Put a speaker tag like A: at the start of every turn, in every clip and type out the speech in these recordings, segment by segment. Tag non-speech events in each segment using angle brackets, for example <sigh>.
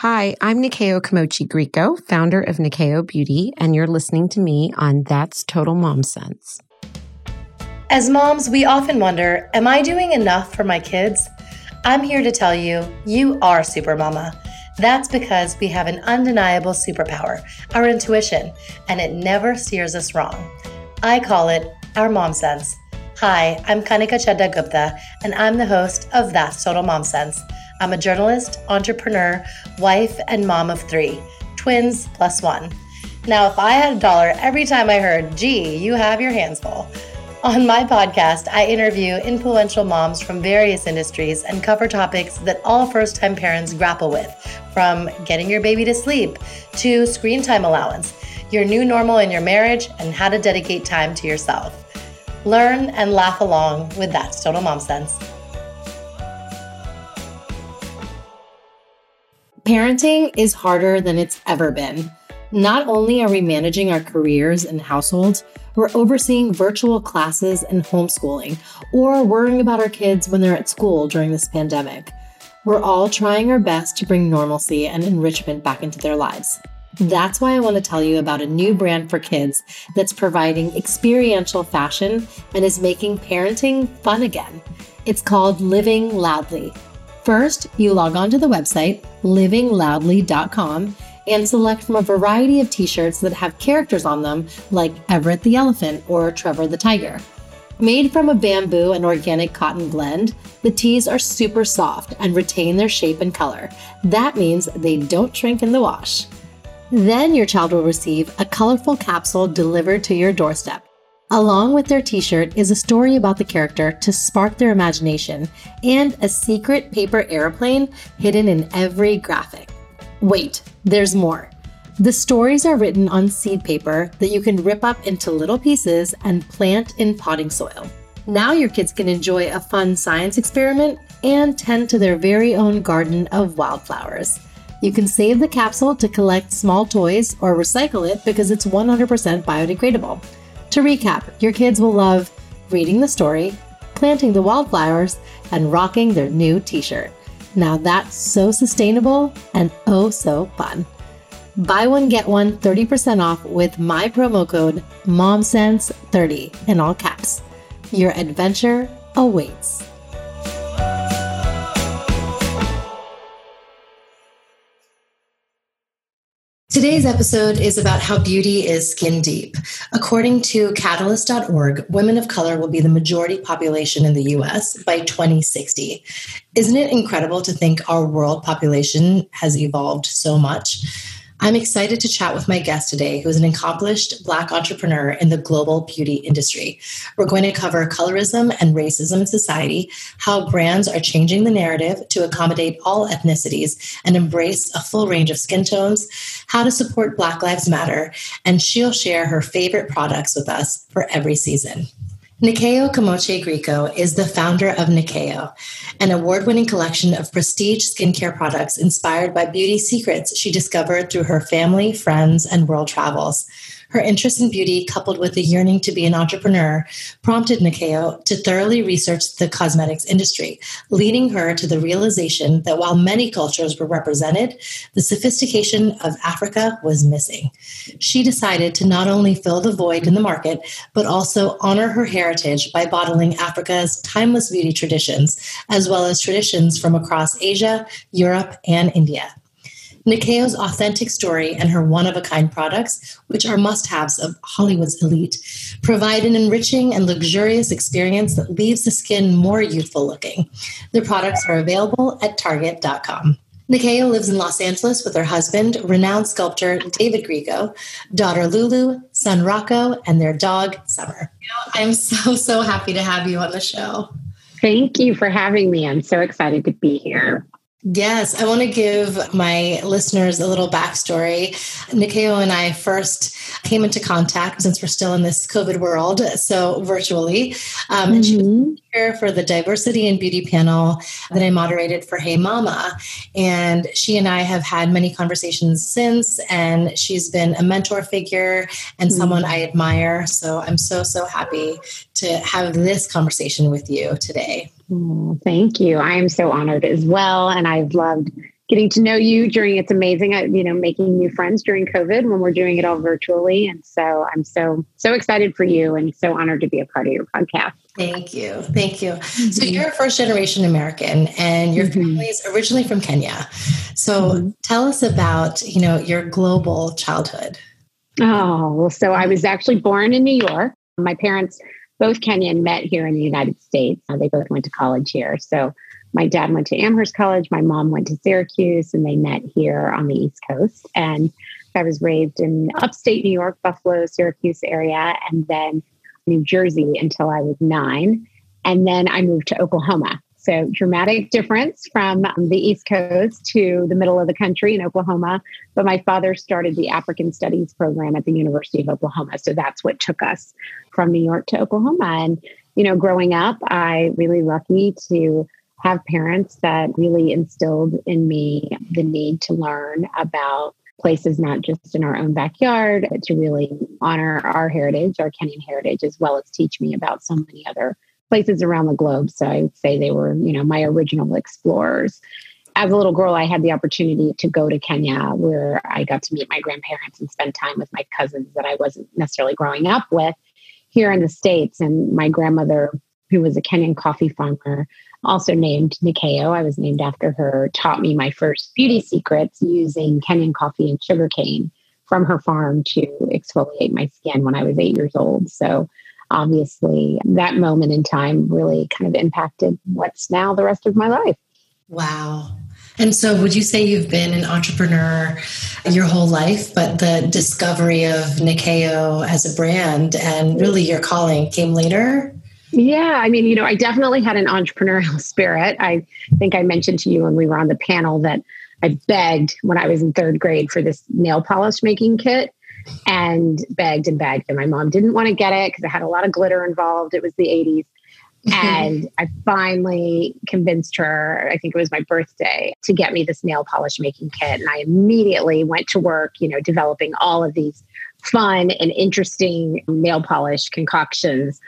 A: Hi, I'm Nyakio Kamochi Grieco, founder of Nyakio Beauty, and you're listening to me on That's Total Mom Sense.
B: As moms, we often wonder Am I doing enough for my kids? I'm here to tell you, you are Super Mama. That's because we have an undeniable superpower, our intuition, and it never steers us wrong. I call it our mom sense. Hi, I'm Kanika Chadda Gupta, and I'm the host of That's Total Mom Sense I'm a journalist, entrepreneur, wife, and mom of three twins plus one. Now, if I had a dollar every time I heard, gee, you have your hands full. On my podcast, I interview influential moms from various industries and cover topics that all first time parents grapple with, from getting your baby to sleep to screen time allowance, your new normal in your marriage, and how to dedicate time to yourself. Learn and laugh along with That's Total Mom Sense.
C: Parenting is harder than it's ever been. Not only are we managing our careers and households, we're overseeing virtual classes and homeschooling, or worrying about our kids when they're at school during this pandemic. We're all trying our best to bring normalcy and enrichment back into their lives. That's why I want to tell you about a new brand for kids that's providing experiential fashion and is making parenting fun again. It's called Living Loudly. First, you log on to the website, livingloudly.com, and select from a variety of t shirts that have characters on them, like Everett the elephant or Trevor the tiger. Made from a bamboo and organic cotton blend, the tees are super soft and retain their shape and color. That means they don't shrink in the wash. Then your child will receive a colorful capsule delivered to your doorstep. Along with their t shirt is a story about the character to spark their imagination and a secret paper airplane hidden in every graphic. Wait, there's more. The stories are written on seed paper that you can rip up into little pieces and plant in potting soil. Now your kids can enjoy a fun science experiment and tend to their very own garden of wildflowers. You can save the capsule to collect small toys or recycle it because it's 100% biodegradable. To recap, your kids will love reading the story, planting the wildflowers, and rocking their new t shirt. Now that's so sustainable and oh so fun. Buy one, get one 30% off with my promo code MOMSENSE30 in all caps. Your adventure awaits. Today's episode is about how beauty is skin deep. According to Catalyst.org, women of color will be the majority population in the US by 2060. Isn't it incredible to think our world population has evolved so much? I'm excited to chat with my guest today, who is an accomplished Black entrepreneur in the global beauty industry. We're going to cover colorism and racism in society, how brands are changing the narrative to accommodate all ethnicities and embrace a full range of skin tones, how to support Black Lives Matter, and she'll share her favorite products with us for every season. Nyakio Kamochi Grieco is the founder of Nyakio, an award winning collection of prestige skincare products inspired by beauty secrets she discovered through her family, friends, and world travels. Her interest in beauty, coupled with a yearning to be an entrepreneur, prompted Nyakio to thoroughly research the cosmetics industry, leading her to the realization that while many cultures were represented, the sophistication of Africa was missing. She decided to not only fill the void in the market, but also honor her heritage by bottling Africa's timeless beauty traditions, as well as traditions from across Asia, Europe, and India. Nyakio's authentic story and her one of a kind products, which are must haves of Hollywood's elite, provide an enriching and luxurious experience that leaves the skin more youthful looking. The products are available at Target.com. Nyakio lives in Los Angeles with her husband, renowned sculptor David Grieco, daughter Lulu, son Rocco, and their dog Summer. I'm so, so happy to have you on the show.
D: Thank you for having me. I'm so excited to be here.
C: Yes, I want to give my listeners a little backstory. Nyakio and I first came into contact since we're still in this COVID world, so virtually. Um, mm-hmm. She was mm-hmm. here for the diversity and beauty panel that I moderated for Hey Mama. And she and I have had many conversations since, and she's been a mentor figure and mm-hmm. someone I admire. So I'm so, so happy to have this conversation with you today.
D: Oh, thank you. I am so honored as well. And I've loved getting to know you during it's amazing uh, you know making new friends during covid when we're doing it all virtually and so i'm so so excited for you and so honored to be a part of your podcast
B: thank you thank you mm-hmm. so you're a first generation american and your mm-hmm. family is originally from kenya so mm-hmm. tell us about you know your global childhood
D: oh well so i was actually born in new york my parents both kenyan met here in the united states uh, they both went to college here so my dad went to Amherst College, my mom went to Syracuse, and they met here on the East Coast. And I was raised in upstate New York, Buffalo, Syracuse area, and then New Jersey until I was nine. And then I moved to Oklahoma. So, dramatic difference from um, the East Coast to the middle of the country in Oklahoma. But my father started the African Studies program at the University of Oklahoma. So, that's what took us from New York to Oklahoma. And, you know, growing up, I really lucky to have parents that really instilled in me the need to learn about places not just in our own backyard, but to really honor our heritage, our Kenyan heritage, as well as teach me about so many other places around the globe. So I would say they were, you know, my original explorers. As a little girl, I had the opportunity to go to Kenya where I got to meet my grandparents and spend time with my cousins that I wasn't necessarily growing up with here in the States. And my grandmother, who was a Kenyan coffee farmer, also named Nyakio. I was named after her, taught me my first beauty secrets using Kenyan coffee and sugarcane from her farm to exfoliate my skin when I was eight years old. So obviously that moment in time really kind of impacted what's now the rest of my life.
B: Wow. And so, would you say you've been an entrepreneur your whole life, but the discovery of Nyakio as a brand and really your calling came later?
D: Yeah, I mean, you know, I definitely had an entrepreneurial <laughs> spirit. I think I mentioned to you when we were on the panel that I begged when I was in third grade for this nail polish making kit and begged and begged. And my mom didn't want to get it because it had a lot of glitter involved. It was the 80s. <laughs> and I finally convinced her, I think it was my birthday, to get me this nail polish making kit. And I immediately went to work, you know, developing all of these fun and interesting nail polish concoctions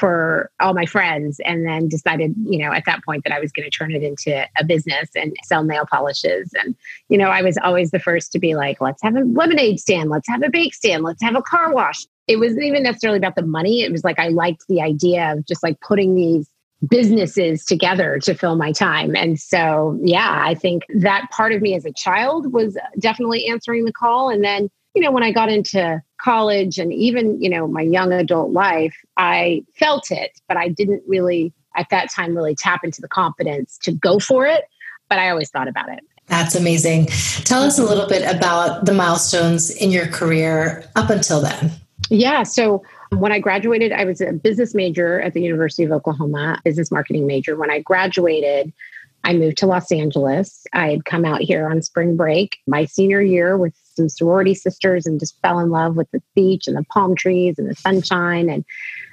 D: for all my friends and then decided you know at that point that i was going to turn it into a business and sell nail polishes. And you know i was always the first to be like let's have a lemonade stand. Let's have a bake stand. Let's have a car wash. It wasn't even necessarily about the money. It was like i liked the idea of just like putting these businesses together to fill my time. And so yeah i think that part of me as a child was definitely answering the call. And then you know when i got into college and even, you know, my young adult life, I felt it, but I didn't really at that time really tap into the confidence to go for it. But I always thought about it.
B: That's amazing. Tell us a little bit about the milestones in your career up until then.
D: Yeah. So when I graduated, I was a business major at the University of Oklahoma, business marketing major. When I graduated, I moved to Los Angeles. I had come out here on spring break my senior year with some sorority sisters and just fell in love with the beach and the palm trees and the sunshine. And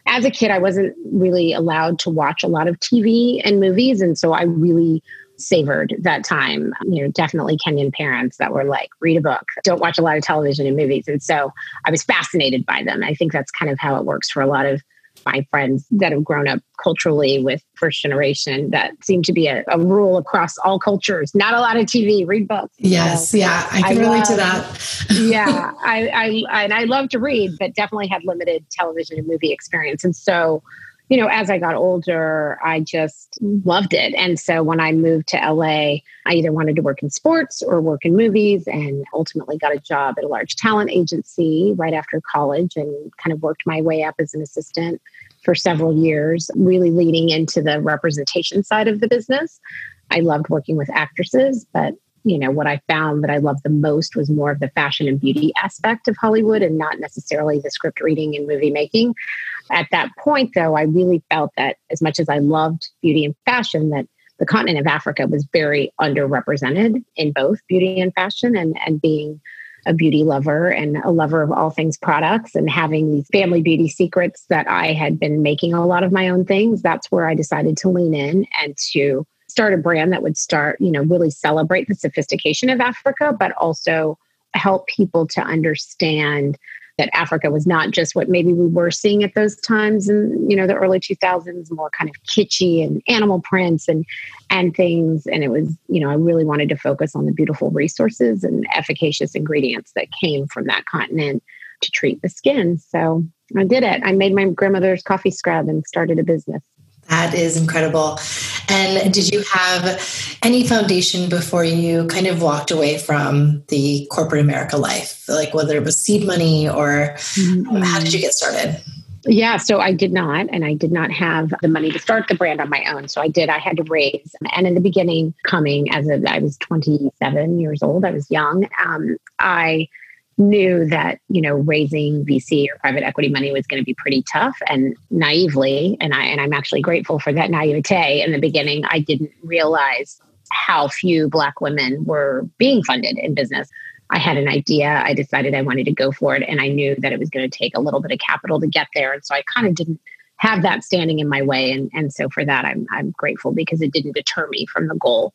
D: as a kid, I wasn't really allowed to watch a lot of TV and movies. And so I really savored that time. You know, definitely Kenyan parents that were like, read a book, don't watch a lot of television and movies. And so I was fascinated by them. I think that's kind of how it works for a lot of my friends that have grown up culturally with first generation that seem to be a, a rule across all cultures. Not a lot of TV, read books.
B: Yes, so yeah, I can I relate love, to that. <laughs>
D: yeah, <laughs> I, I and I love to read, but definitely had limited television and movie experience, and so you know, as I got older, I just loved it. And so when I moved to LA, I either wanted to work in sports or work in movies and ultimately got a job at a large talent agency right after college and kind of worked my way up as an assistant for several years, really leading into the representation side of the business. I loved working with actresses, but you know what i found that i loved the most was more of the fashion and beauty aspect of hollywood and not necessarily the script reading and movie making at that point though i really felt that as much as i loved beauty and fashion that the continent of africa was very underrepresented in both beauty and fashion and, and being a beauty lover and a lover of all things products and having these family beauty secrets that I had been making a lot of my own things, that's where I decided to lean in and to start a brand that would start, you know, really celebrate the sophistication of Africa, but also help people to understand that Africa was not just what maybe we were seeing at those times in you know the early 2000s more kind of kitschy and animal prints and and things. And it was you know I really wanted to focus on the beautiful resources and efficacious ingredients that came from that continent to treat the skin. So I did it. I made my grandmother's coffee scrub and started a business
C: that is incredible. And did you have any foundation before you kind of walked away from the corporate America life? Like whether it was seed money or mm-hmm. how did you get started?
D: Yeah, so I did not, and I did not have the money to start the brand on my own. So I did, I had to raise. And in the beginning, coming as a, I was 27 years old, I was young. Um, I knew that you know raising VC or private equity money was going to be pretty tough and naively and I and I'm actually grateful for that naivete in the beginning I didn't realize how few black women were being funded in business. I had an idea I decided I wanted to go for it and I knew that it was going to take a little bit of capital to get there and so I kind of didn't have that standing in my way and and so for that I'm I'm grateful because it didn't deter me from the goal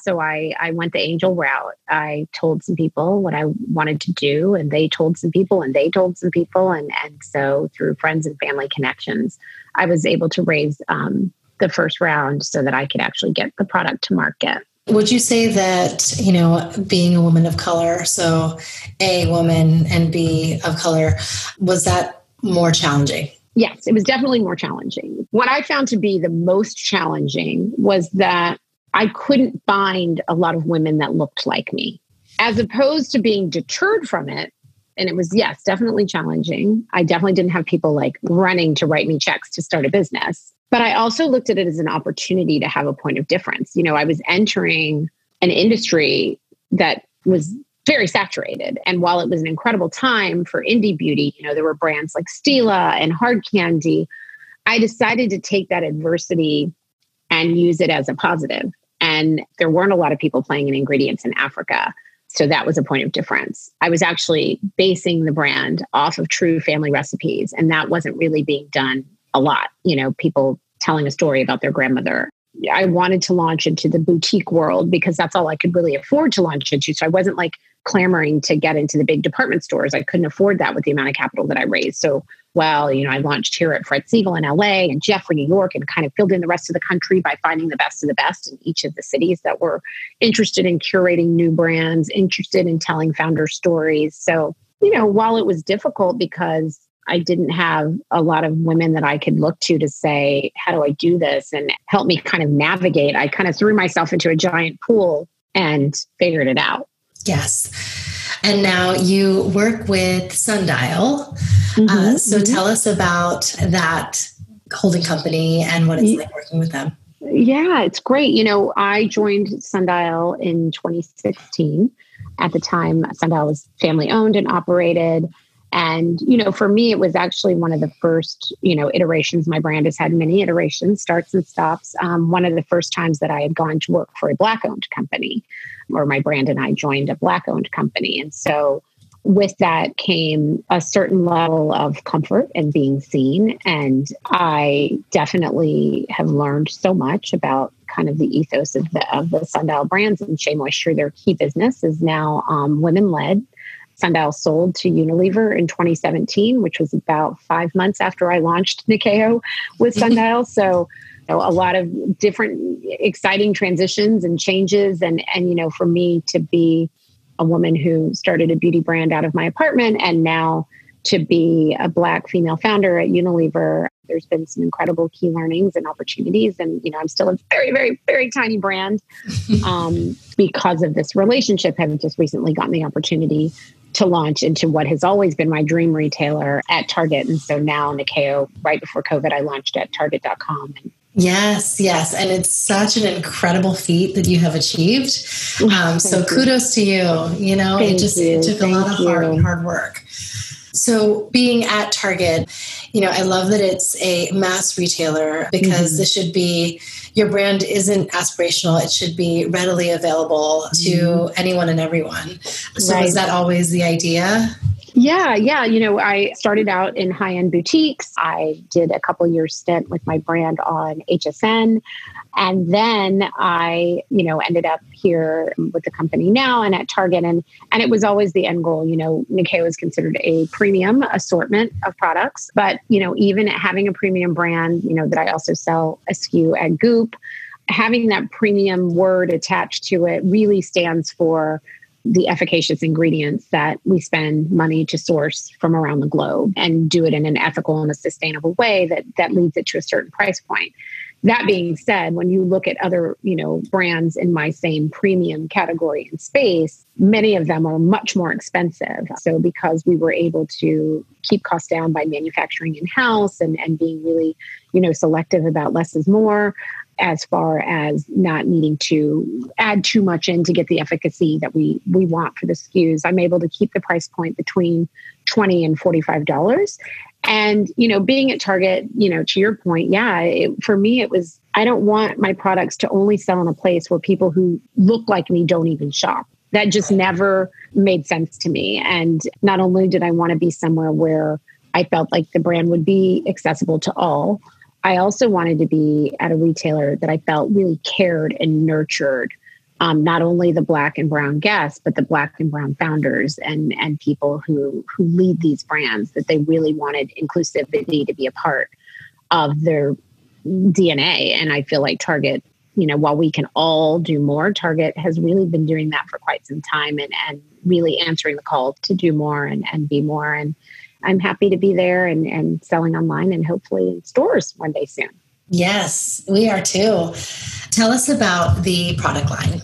D: so I, I went the angel route. I told some people what I wanted to do, and they told some people, and they told some people. And, and so through friends and family connections, I was able to raise um, the first round so that I could actually get the product to market.
C: Would you say that, you know, being a woman of color, so A, woman, and B, of color, was that more challenging?
D: Yes, it was definitely more challenging. What I found to be the most challenging was that I couldn't find a lot of women that looked like me. As opposed to being deterred from it, and it was, yes, definitely challenging. I definitely didn't have people like running to write me checks to start a business. But I also looked at it as an opportunity to have a point of difference. You know, I was entering an industry that was very saturated. And while it was an incredible time for indie beauty, you know, there were brands like Stila and Hard Candy. I decided to take that adversity and use it as a positive. And there weren't a lot of people playing in ingredients in Africa. So that was a point of difference. I was actually basing the brand off of true family recipes, and that wasn't really being done a lot. You know, people telling a story about their grandmother. I wanted to launch into the boutique world because that's all I could really afford to launch into. So I wasn't like clamoring to get into the big department stores. I couldn't afford that with the amount of capital that I raised. So well. You know, I launched here at Fred Segal in LA and Jeff Jeffrey, New York, and kind of filled in the rest of the country by finding the best of the best in each of the cities that were interested in curating new brands, interested in telling founder stories. So, you know, while it was difficult because I didn't have a lot of women that I could look to to say, how do I do this and help me kind of navigate, I kind of threw myself into a giant pool and figured it out.
C: Yes. And now you work with Sundial. Mm-hmm, uh, so mm-hmm. tell us about that holding company and what it's like working with them.
D: Yeah, it's great. You know, I joined Sundial in 2016. At the time, Sundial was family owned and operated. And, you know, for me, it was actually one of the first, you know, iterations. My brand has had many iterations, starts and stops. Um, one of the first times that I had gone to work for a Black owned company, or my brand and I joined a Black owned company. And so with that came a certain level of comfort and being seen. And I definitely have learned so much about kind of the ethos of the, of the Sundial brands and Shea Moisture. Their key business is now um, women led Sundial sold to Unilever in 2017, which was about five months after I launched Nyakio with Sundial. <laughs> so you know, a lot of different exciting transitions and changes. And, and, you know, for me to be a woman who started a beauty brand out of my apartment and now to be a black female founder at Unilever, there's been some incredible key learnings and opportunities. And, you know, I'm still a very, very, very tiny brand <laughs> um, because of this relationship. Have just recently gotten the opportunity to launch into what has always been my dream retailer at Target. And so now Nyakio, right before COVID, I launched at target.com.
C: Yes, yes. And it's such an incredible feat that you have achieved. Um, so kudos to you. You know, Thank it just you. it took Thank a lot of hard, hard work. So, being at Target, you know, I love that it's a mass retailer because mm-hmm. this should be your brand isn't aspirational. It should be readily available to mm-hmm. anyone and everyone. So, right. is that always the idea?
D: Yeah, yeah. You know, I started out in high end boutiques. I did a couple years stint with my brand on HSN. And then I, you know, ended up here with the company now and at Target. And and it was always the end goal. You know, Nyakio is considered a premium assortment of products. But, you know, even having a premium brand, you know, that I also sell a SKU at Goop, having that premium word attached to it really stands for the efficacious ingredients that we spend money to source from around the globe and do it in an ethical and a sustainable way that that leads it to a certain price point. That being said when you look at other you know brands in my same premium category and space many of them are much more expensive. So because we were able to keep costs down by manufacturing in house and, and being really you know selective about less is more as far as not needing to add too much in to get the efficacy that we we want for the SKUs. I'm able to keep the price point between 20 and $45. And, you know, being at Target, you know, to your point, yeah, it, for me, it was, I don't want my products to only sell in a place where people who look like me don't even shop. That just never made sense to me. And not only did I want to be somewhere where I felt like the brand would be accessible to all, I also wanted to be at a retailer that I felt really cared and nurtured um, not only the black and brown guests, but the black and brown founders and and people who who lead these brands. That they really wanted inclusivity to be a part of their DNA. And I feel like Target, you know, while we can all do more, Target has really been doing that for quite some time and and really answering the call to do more and and be more and I'm happy to be there and, and selling online and hopefully in stores one day soon.
B: Yes, we are too. Tell us about the product line.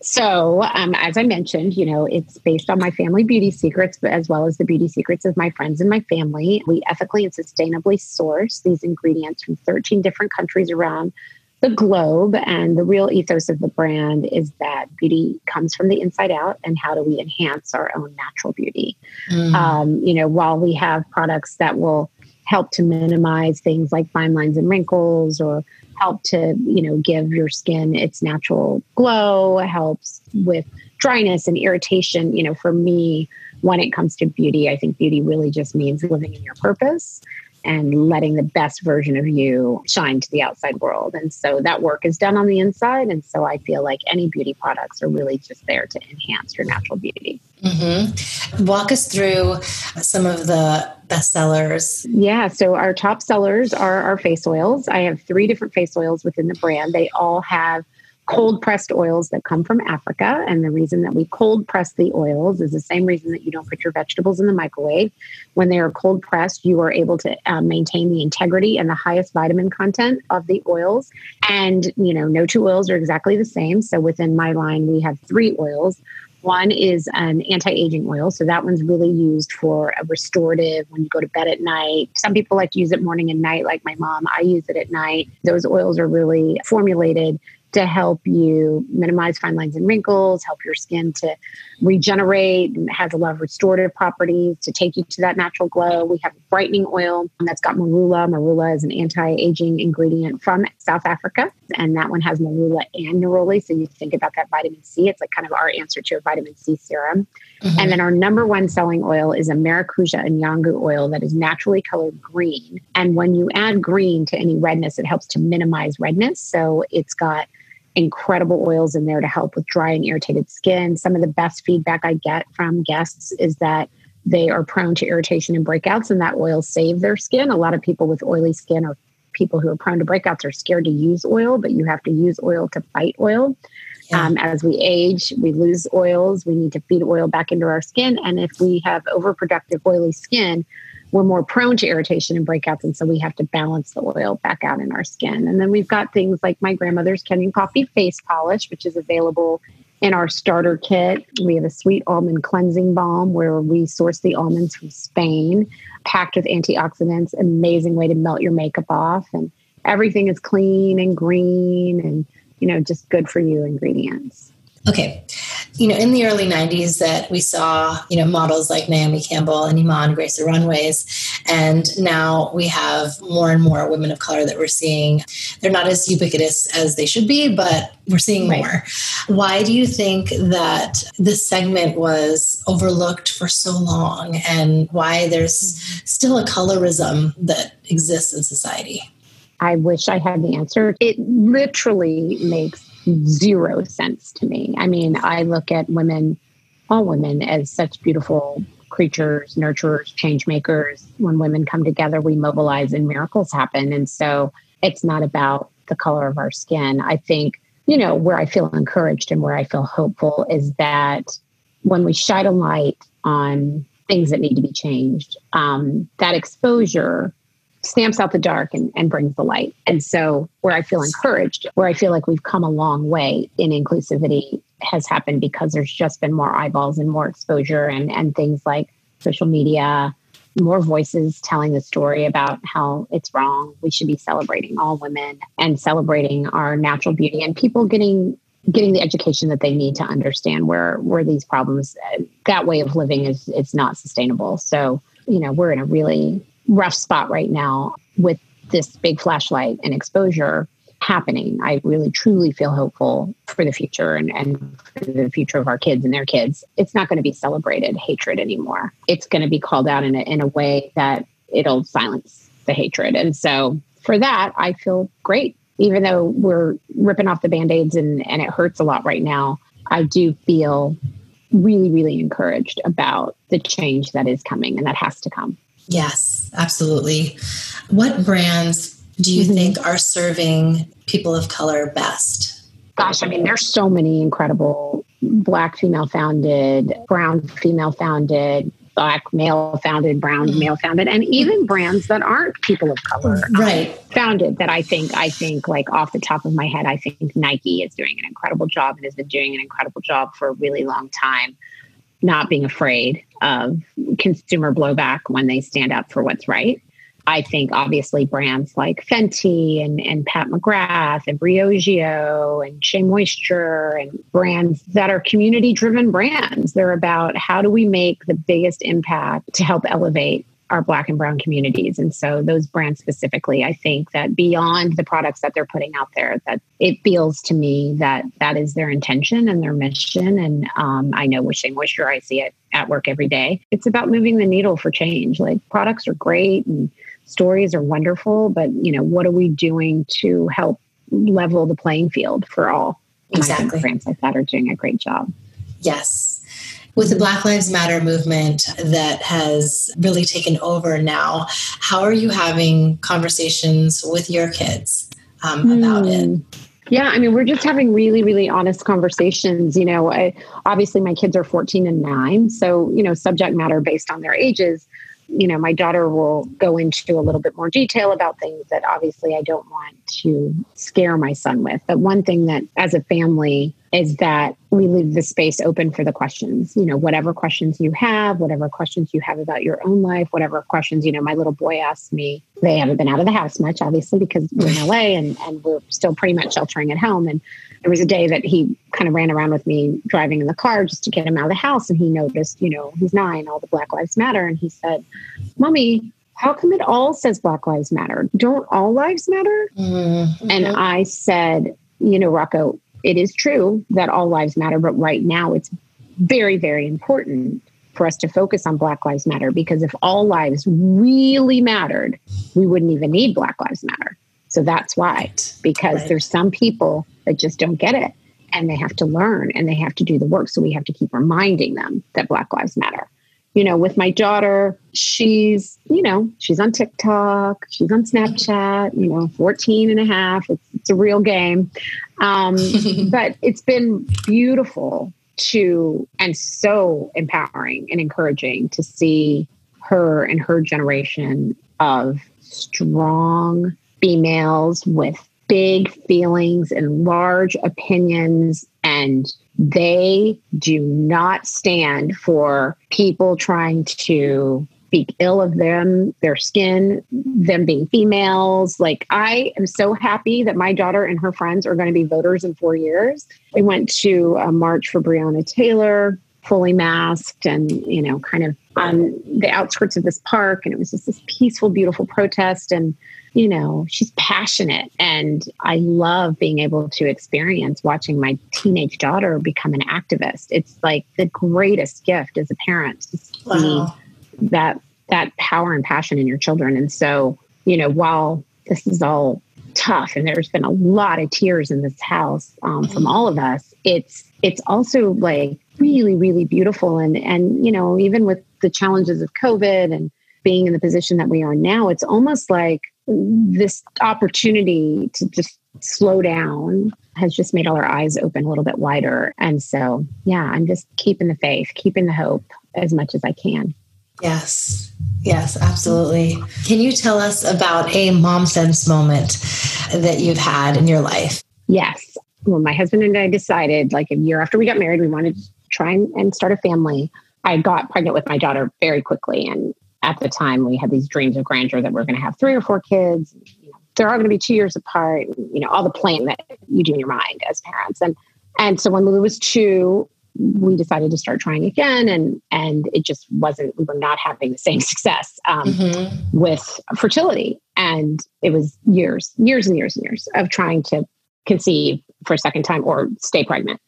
D: So, um, as I mentioned, you know, it's based on my family beauty secrets, but as well as the beauty secrets of my friends and my family. We ethically and sustainably source these ingredients from 13 different countries around the globe. And the real ethos of the brand is that beauty comes from the inside out. And how do we enhance our own natural beauty? Mm. Um, you know, while we have products that will help to minimize things like fine lines and wrinkles or help to, you know, give your skin its natural glow, helps with dryness and irritation. You know, for me, when it comes to beauty, I think beauty really just means living in your purpose and letting the best version of you shine to the outside world. And so that work is done on the inside. And so I feel like any beauty products are really just there to enhance your natural beauty.
B: Mm-hmm. Walk us through some of the best sellers.
D: Yeah. So our top sellers are our face oils. I have three different face oils within the brand. They all have cold pressed oils that come from Africa. And the reason that we cold press the oils is the same reason that you don't put your vegetables in the microwave. When they are cold pressed, you are able to uh, maintain the integrity and the highest vitamin content of the oils. And, you know, no two oils are exactly the same. So within my line, we have three oils. One is an anti aging oil. So that one's really used for a restorative when you go to bed at night. Some people like to use it morning and night, like my mom. I use it at night. Those oils are really formulated to help you minimize fine lines and wrinkles, help your skin to regenerate, has a lot of restorative properties to take you to that natural glow. We have brightening oil that's got marula. Marula is an anti-aging ingredient from South Africa, and that one has marula and neroli. So you think about that vitamin C. It's like kind of our answer to a vitamin C serum. Mm-hmm. And then our number one selling oil is a maracuja and yangu oil that is naturally colored green. And when you add green to any redness, it helps to minimize redness. So it's got incredible oils in there to help with dry and irritated skin. Some of the best feedback I get from guests is that they are prone to irritation and breakouts, and that oil save their skin. A lot of people with oily skin or people who are prone to breakouts are scared to use oil, but you have to use oil to fight oil. Yeah. Um, as we age, we lose oils. We need to feed oil back into our skin. And if we have overproductive oily skin, we're more prone to irritation and breakouts. And so we have to balance the oil back out in our skin. And then we've got things like my grandmother's Kenyan coffee face polish, which is available in our starter kit. We have a sweet almond cleansing balm where we source the almonds from Spain, packed with antioxidants, amazing way to melt your makeup off. And everything is clean and green and, you know, just good for you ingredients.
B: Okay.
E: you know, in the early 90s that we saw, you know, models like Naomi Campbell and Iman grace the runways. And now we have more and more women of color that we're seeing. They're not as ubiquitous as they should be, but we're seeing right. more. Why do you think that this segment was overlooked for so long and why there's still a colorism that exists in society?
D: I wish I had the answer. It literally makes zero sense to me. I mean, I look at women, all women, as such beautiful creatures, nurturers, change makers. When women come together, we mobilize and miracles happen. And so it's not about the color of our skin. I think, you know, where I feel encouraged and where I feel hopeful is that when we shine a light on things that need to be changed, um, that exposure stamps out the dark and, and brings the light. And so, where I feel encouraged, where I feel like we've come a long way in inclusivity, has happened because there's just been more eyeballs and more exposure and, and things like social media, more voices telling the story about how it's wrong. We should be celebrating all women and celebrating our natural beauty and people getting getting the education that they need to understand where where these problems that way of living is it's not sustainable. So, you know, we're in a really rough spot right now with this big flashlight and exposure happening. I really truly feel hopeful for the future and, and for the future of our kids and their kids. It's not going to be celebrated hatred anymore. It's going to be called out in a, in a way that it'll silence the hatred. And so for that, I feel great. Even though we're ripping off the band aids and, and it hurts a lot right now, I do feel really, really encouraged about the change that is coming and that has to come.
E: Yes, absolutely. What brands do you mm-hmm. think are serving people of color best?
D: Gosh, I mean, there's so many incredible black female founded, brown female founded, black male founded, brown mm-hmm. male founded, and even brands that aren't people of color
E: right
D: founded that I think I think like off the top of my head, I think Nike is doing an incredible job and has been doing an incredible job for a really long time not being afraid of consumer blowback when they stand up for what's right. I think obviously brands like Fenty and, and Pat McGrath and Briogeo and Shea Moisture and brands that are community driven brands. They're about how do we make the biggest impact to help elevate our black and brown communities. And so those brands specifically i think that beyond the products that they're putting out there that it feels to me that that is their intention and their mission. And um, i know with shea moisture i see it at work every day. It's about moving the needle for change. Like products are great and stories are wonderful but you know what are we doing to help level the playing field for all?
E: Exactly.
D: brands like that are doing a great job.
E: Yes with the Black Lives Matter movement that has really taken over now, how are you having conversations with your kids um, about mm. it? Hmm.
D: Yeah, I mean, we're just having really, really honest conversations. You know, I, obviously my kids are 14 and 9. So, you know, subject matter based on their ages you know, my daughter will go into a little bit more detail about things that obviously I don't want to scare my son with. But one thing that as a family is that we leave the space open for the questions. You know, whatever questions you have, whatever questions you have about your own life, whatever questions, you know, my little boy asked me, they haven't been out of the house much, obviously, because we're in LA and, and we're still pretty much sheltering at home. And there was a day that he kind of ran around with me driving in the car just to get him out of the house. And he noticed, you know, he's nine, all the Black Lives Matter. And he said, Mommy, how come it all says Black Lives Matter? Don't all lives matter? Mm-hmm. And I said, you know, Rocco, it is true that all lives matter, but right now it's very, very important for us to focus on Black Lives Matter because if all lives really mattered, we wouldn't even need Black Lives Matter. So that's why, because right. there's some people that just don't get it and they have to learn and they have to do the work. So we have to keep reminding them that Black Lives Matter. You know, with my daughter, she's, you know, she's on TikTok, she's on Snapchat, you know, 14 and a half. It's, it's a real game. Um, <laughs> but it's been beautiful to and so empowering and encouraging to see her and her generation of strong females with big feelings and large opinions and they do not stand for people trying to speak ill of them, their skin, them being females. Like, I am so happy that my daughter and her friends are going to be voters in four years. We went to a march for Breonna Taylor, fully masked and, you know, kind of on the outskirts of this park. And it was just this peaceful, beautiful protest. And, you know, she's passionate. And I love being able to experience watching my teenage daughter become an activist. It's like the greatest gift as a parent to see
E: Wow.
D: that that power and passion in your children. And so, you know, while this is all tough and there's been a lot of tears in this house um, from all of us, it's it's also like really, really beautiful. And and you know, even with the challenges of COVID and being in the position that we are now, it's almost like this opportunity to just slow down has just made all our eyes open a little bit wider. And so, yeah, I'm just keeping the faith, keeping the hope as much as I can.
E: Yes. Yes, absolutely. Can you tell us about a mom sense moment that you've had in your life?
D: Yes. Well, my husband and I decided, like a year after we got married, we wanted to try and, and start a family. I got pregnant with my daughter very quickly. And at the time, we had these dreams of grandeur that we're going to have three or four kids. You know, they're all going to be two years apart. And, you know, all the planning that you do in your mind as parents. And and so when Lulu was two, we decided to start trying again, and and it just wasn't. We were not having the same <laughs> success um,
E: Mhm.
D: with fertility, and it was years, years and years and years of trying to conceive for a second time or stay pregnant.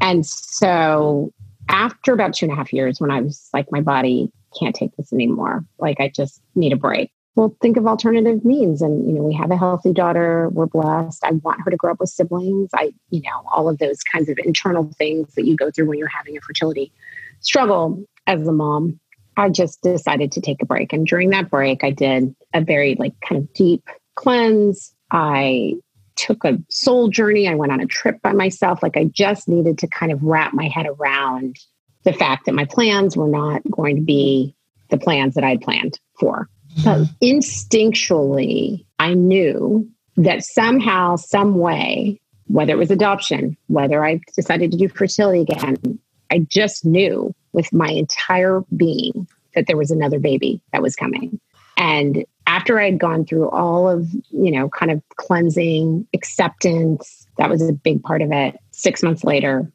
D: And so after about two and a half years, when I was like, my body can't take this anymore, like I just need a break. Well, think of alternative means. And, you know, we have a healthy daughter. We're blessed. I want her to grow up with siblings. I, you know, all of those kinds of internal things that you go through when you're having a fertility struggle as a mom. I just decided to take a break. And during that break, I did a very like kind of deep cleanse. I took a soul journey. I went on a trip by myself. Like I just needed to kind of wrap my head around the fact that my plans were not going to be the plans that I'd planned for. Mm-hmm. But instinctually, I knew that somehow, some way, whether it was adoption, whether I decided to do fertility again, I just knew with my entire being that there was another baby that was coming. And after I'd gone through all of, you know, kind of cleansing, acceptance, that was a big part of it. Six months later,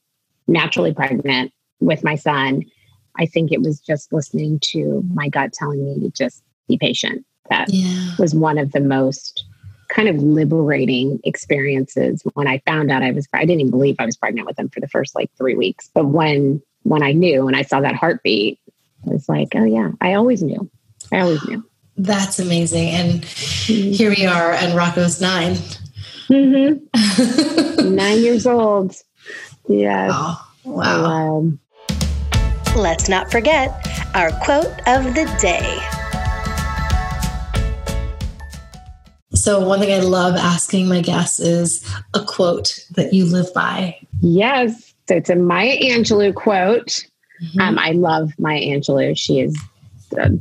D: naturally pregnant with my son, I think it was just listening to my gut telling me to just be patient. That
E: Yeah.
D: was one of the most kind of liberating experiences when I found out I was I didn't even believe I was pregnant with him for the first like 3 weeks but when when I knew and I saw that heartbeat I was like oh yeah I always knew I always knew
E: That's amazing. And here we are, and Rocco's 9
D: mm-hmm. <laughs> 9 years old yes
E: wow. Wow.
D: wow
B: Let's not forget our quote of the day.
E: So, one thing I love asking my guests is a quote that you live by.
D: yes so it's a Maya Angelou quote Um, I love Maya Angelou. She is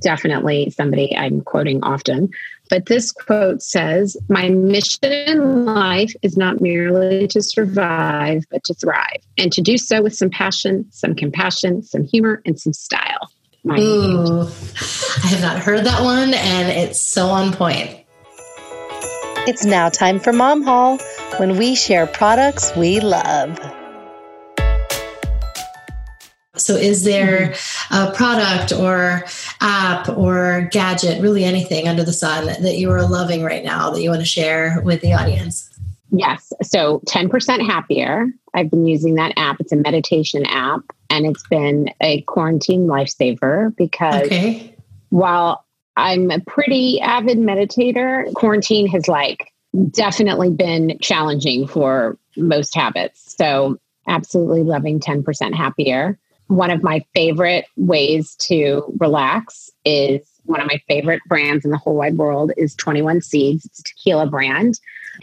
D: definitely somebody I'm quoting often. But this quote says, My mission in life is not merely to survive, but to thrive, and to do so with some passion, some compassion, some humor, and some style. Maya
E: Ooh, I have not heard that one, and it's so on point.
B: It's now time for Mom Haul when we share products we love.
E: So, is there mm-hmm. a product or app or gadget, really anything under the sun, that you are loving right now that you want to share with the audience?
D: Yes. So 10% happier. I've been using that app. It's a meditation app, and it's been a quarantine lifesaver because
E: Okay.
D: while I'm a pretty avid meditator, quarantine has like definitely been challenging for most habits. So, absolutely loving 10% happier. One of my favorite ways to relax is one of my favorite brands in the whole wide world is 21 Seeds. It's a tequila brand.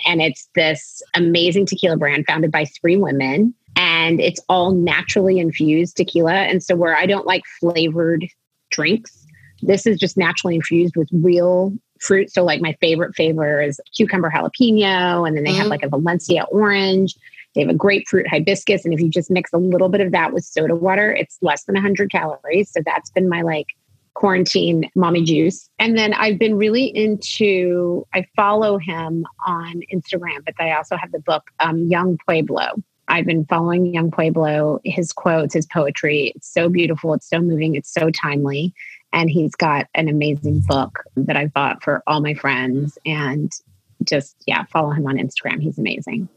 D: And it's this amazing tequila brand founded by three women. And it's all naturally infused tequila. And so, where I don't like flavored drinks, this is just naturally infused with real fruit. So, like my favorite flavor is cucumber jalapeno, and then they have
E: Mhm.
D: like a Valencia orange. They have a grapefruit hibiscus, and if you just mix a little bit of that with soda water, it's less than 100 calories. So that's been my like quarantine mommy juice. And then I've been really into, I follow him on Instagram, but I also have the book, um, Yung Pueblo. I've been following Yung Pueblo, his quotes, his poetry. It's so beautiful. It's so moving. It's so timely. And he's got an amazing book that I've bought for all my friends. And just, yeah, follow him on Instagram. He's amazing.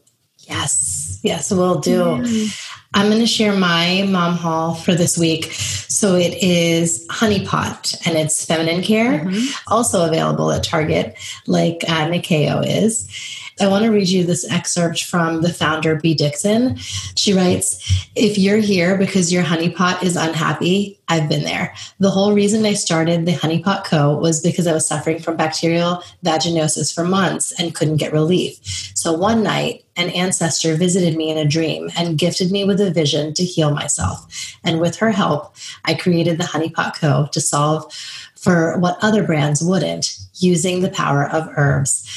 E: Yes, yes, we'll do. Yeah. I'm going to share my mom haul for this week. So it is Honey Pot and it's feminine care, mm-hmm. also available at Target, like uh, Nyakio is. I want to read you this excerpt from the founder, Bea Dixon. She writes If you're here because your honeypot is unhappy, I've been there. The whole reason I started the Honeypot Co. was because I was suffering from bacterial vaginosis for months and couldn't get relief. So one night, an ancestor visited me in a dream and gifted me with a vision to heal myself. And with her help, I created the Honeypot Co. to solve for what other brands wouldn't using the power of herbs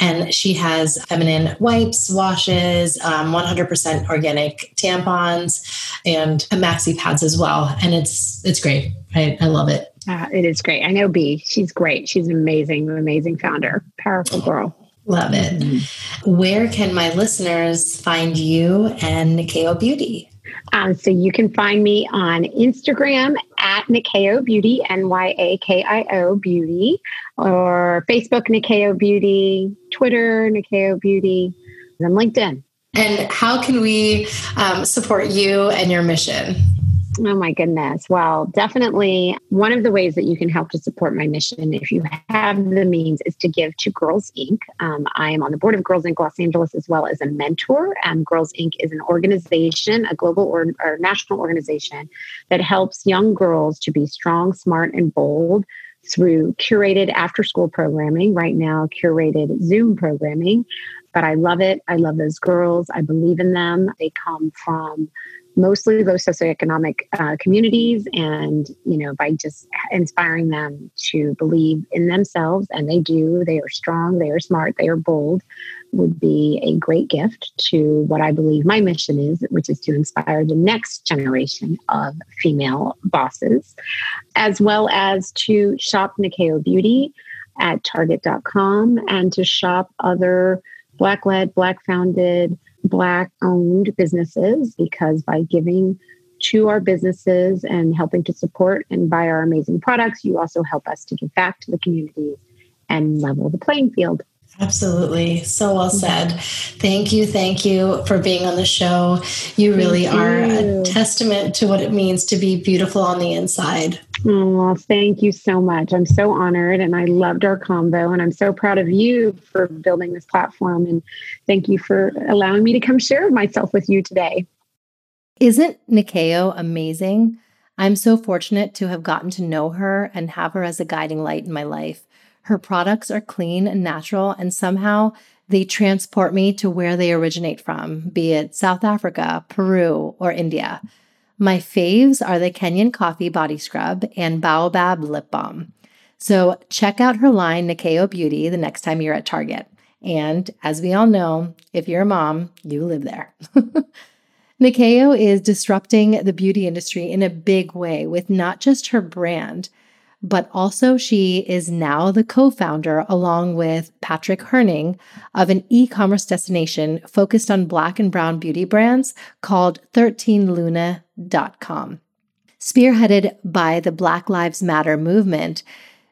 E: and she has feminine wipes, washes, um, 100% organic tampons, and maxi pads as well. And it's it's great. I, I love it.
D: Uh, it is great. I know B. She's great. She's amazing, amazing founder. Powerful girl.
E: Love it. Mm-hmm. Where can my listeners find you and Nyakio Beauty?
D: Um, so you can find me on Instagram at Nyakio Beauty, N Y A K I O Beauty, or Facebook Nyakio Beauty, Twitter Nyakio Beauty, and LinkedIn.
E: And how can we um, support you and your mission?
D: Oh my goodness. Well, definitely one of the ways that you can help to support my mission, if you have the means, is to give to Girls Inc. Um, I am on the board of Girls Inc. Los Angeles as well as a mentor. Um, Girls Inc. is an organization, a global or, or national organization that helps young girls to be strong, smart, and bold through curated after school programming, right now, curated Zoom programming. But I love it. I love those girls. I believe in them. They come from mostly low socioeconomic uh, communities and you know by just inspiring them to believe in themselves and they do they are strong they are smart they are bold would be a great gift to what i believe my mission is which is to inspire the next generation of female bosses as well as to shop Nyakio beauty at target.com and to shop other black led black founded Black owned businesses because by giving to our businesses and helping to support and buy our amazing products, you also help us to give back to the community and level the playing field.
E: Absolutely. So well said. Thank you. Thank you for being on the show. You really thank are a testament to what it means to be beautiful on the inside.
D: Oh, thank you so much. I'm so honored and I loved our combo and I'm so proud of you for building this platform and thank you for allowing me to come share myself with you today.
C: Isn't Nyakio amazing? I'm so fortunate to have gotten to know her and have her as a guiding light in my life. Her products are clean and natural, and somehow they transport me to where they originate from, be it South Africa, Peru, or India. My faves are the Kenyan Coffee Body Scrub and Baobab Lip Balm. So check out her line, Nyakio Beauty, the next time you're at Target. And as we all know, if you're a mom, you live there. <laughs> Nyakio is disrupting the beauty industry in a big way with not just her brand, but also she is now the co founder, along with Patrick Herning, of an e commerce destination focused on black and brown beauty brands called 13lune.com. Spearheaded by the Black Lives Matter movement,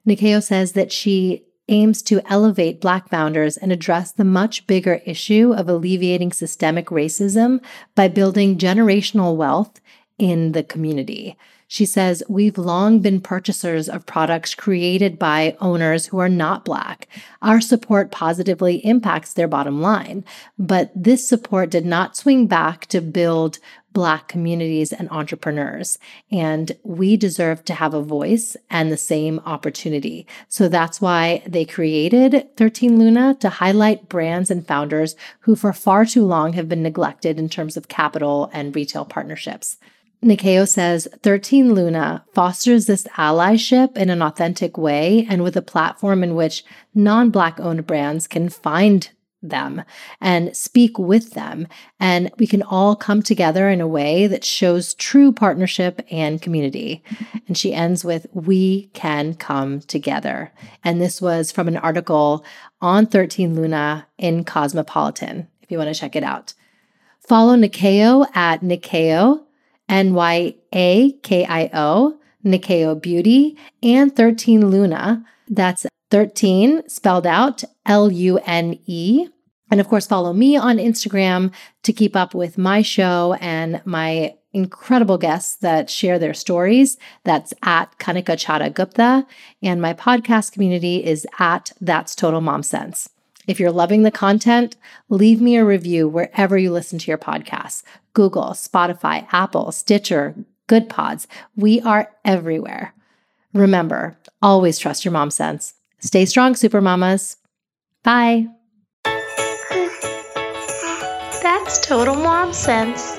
C: Nyakio says that she aims to elevate Black founders and address the much bigger issue of alleviating systemic racism by building generational wealth in the community. She says, We've long been purchasers of products created by owners who are not Black. Our support positively impacts their bottom line, but this support did not swing back to build Black communities and entrepreneurs. And we deserve to have a voice and the same opportunity. So that's why they created 13 Lune to highlight brands and founders who, for far too long, have been neglected in terms of capital and retail partnerships. Nyakio says 13 Lune fosters this allyship in an authentic way and with a platform in which non Black owned brands can find them and speak with them. And we can all come together in a way that shows true partnership and community. And she ends with, We can come together. And this was from an article on 13 Lune in Cosmopolitan, if you want to check it out. Follow Nyakio at Nyakio, N Y A K I O, Nyakio Beauty, and 13 Lune. That's 13 spelled out L U N E. And of course, follow me on Instagram to keep up with my show and my incredible guests that share their stories. That's at Kanika Chada Gupta. And my podcast community is at That's Total Mom Sense. If you're loving the content, leave me a review wherever you listen to your podcasts Google, Spotify, Apple, Stitcher, Goodpods. We are everywhere. Remember, always trust your mom sense. Stay strong, super mamas. Bye.
B: That's total mom sense.